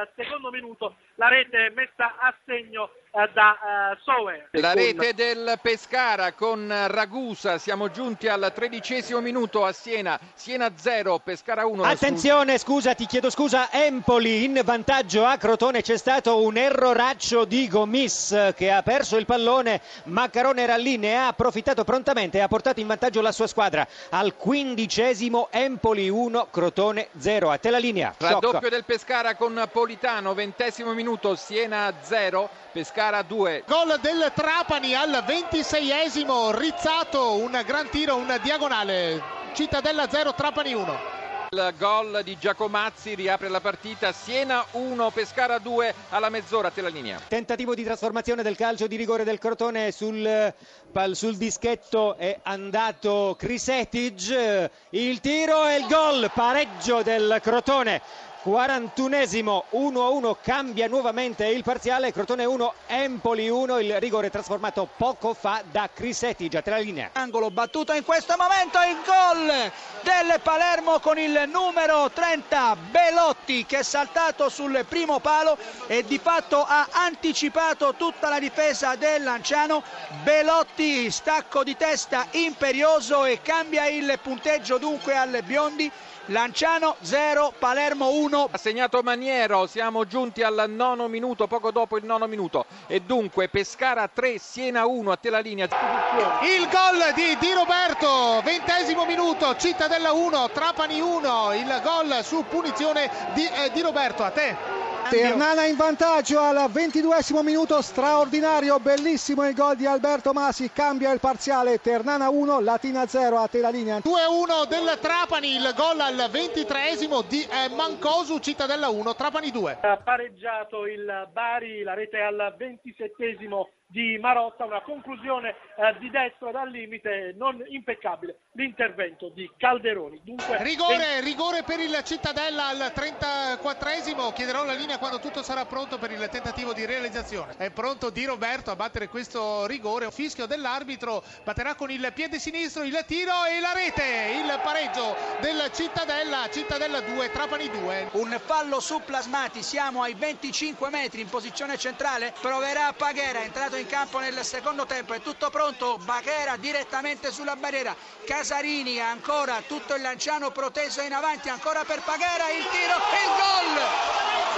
Al secondo minuto, la rete messa a segno eh, da eh, Sower. La rete del Pescara con Ragusa, siamo giunti al tredicesimo minuto a Siena, Siena 0, Pescara 1. Attenzione, scusa, ti chiedo scusa, Empoli in vantaggio a Crotone, c'è stato un erroraccio di Gomis che ha perso il pallone, Maccarone era lì, ne ha approfittato prontamente e ha portato in vantaggio la sua squadra al quindicesimo Empoli 1, Crotone 0. A te la linea. Raddoppio Shock. del Pescara con Politano, ventesimo minuto, Siena 0, Pescara 2. Gol del Trapani al 26esimo, Rizzato, un gran tiro, un diagonale. Cittadella 0, Trapani 1. Il gol di Giacomazzi riapre la partita, Siena 1, Pescara 2 alla mezz'ora, te la linea. Tentativo di trasformazione del calcio di rigore del Crotone sul, pal- sul dischetto è andato Krisetic, il tiro e il gol, pareggio del Crotone. 41esimo 1-1 cambia nuovamente il parziale Crotone 1 Empoli 1 il rigore trasformato poco fa da Crisetti già tra la linea. Angolo battuto in questo momento il gol del Palermo con il numero 30 Belotti che è saltato sul primo palo e di fatto ha anticipato tutta la difesa del Lanciano. Belotti stacco di testa imperioso e cambia il punteggio dunque al Biondi Lanciano 0 Palermo 1 Ha segnato Maniero, siamo giunti al nono minuto, poco dopo il nono minuto. E dunque Pescara 3, Siena 1, a te la linea. Il gol di Di Roberto, ventesimo minuto, Cittadella 1, Trapani 1. Il gol su punizione di eh, Di Roberto, a te. Ternana in vantaggio al ventiduesimo minuto, straordinario, bellissimo il gol di Alberto Masi, cambia il parziale, Ternana 1, Latina 0, a te la linea. 2-1 del Trapani, il gol al ventitreesimo di eh, Mancosu, Cittadella 1, Trapani 2. Ha pareggiato il Bari, la rete al ventisettesimo di Marotta, una conclusione eh, di destra dal limite non impeccabile l'intervento di Calderoni. Dunque, Rigore, rigore per il Cittadella al 34esimo, chiederò la linea quando tutto sarà pronto per il tentativo di realizzazione. È pronto Di Roberto a battere questo rigore, fischio dell'arbitro, batterà con il piede sinistro il tiro e la rete, il pareggio del Cittadella, Cittadella 2, Trapani 2. Un fallo su Plasmati, siamo ai 25 metri in posizione centrale, proverà Paghera, è entrato in campo nel secondo tempo, è tutto pronto, Baghera direttamente sulla barriera, Casarini ancora tutto il lanciano proteso in avanti, ancora per Paghera, il tiro il gol!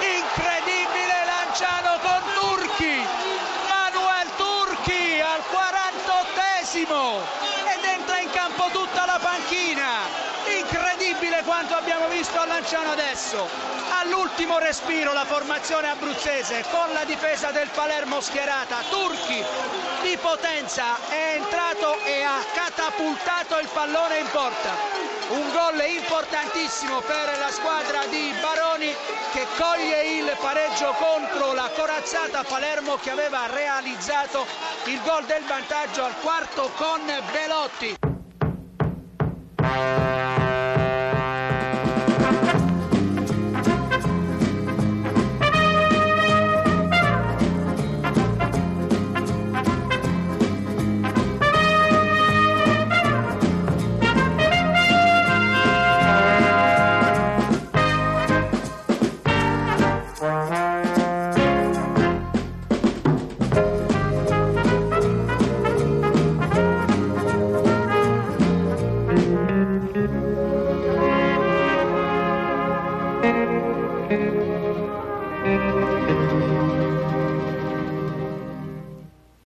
Incredibile lanciano con Turchi, Manuel Turchi al 48esimo ed entra in campo tutta la panchina. Incredibile quanto abbiamo visto a Lanciano adesso. All'ultimo respiro la formazione abruzzese con la difesa del Palermo schierata. Turchi di potenza è entrato e ha catapultato il pallone in porta. Un gol importantissimo per la squadra di Baroni che coglie il pareggio contro la corazzata Palermo che aveva realizzato il gol del vantaggio al quarto con Belotti. thank you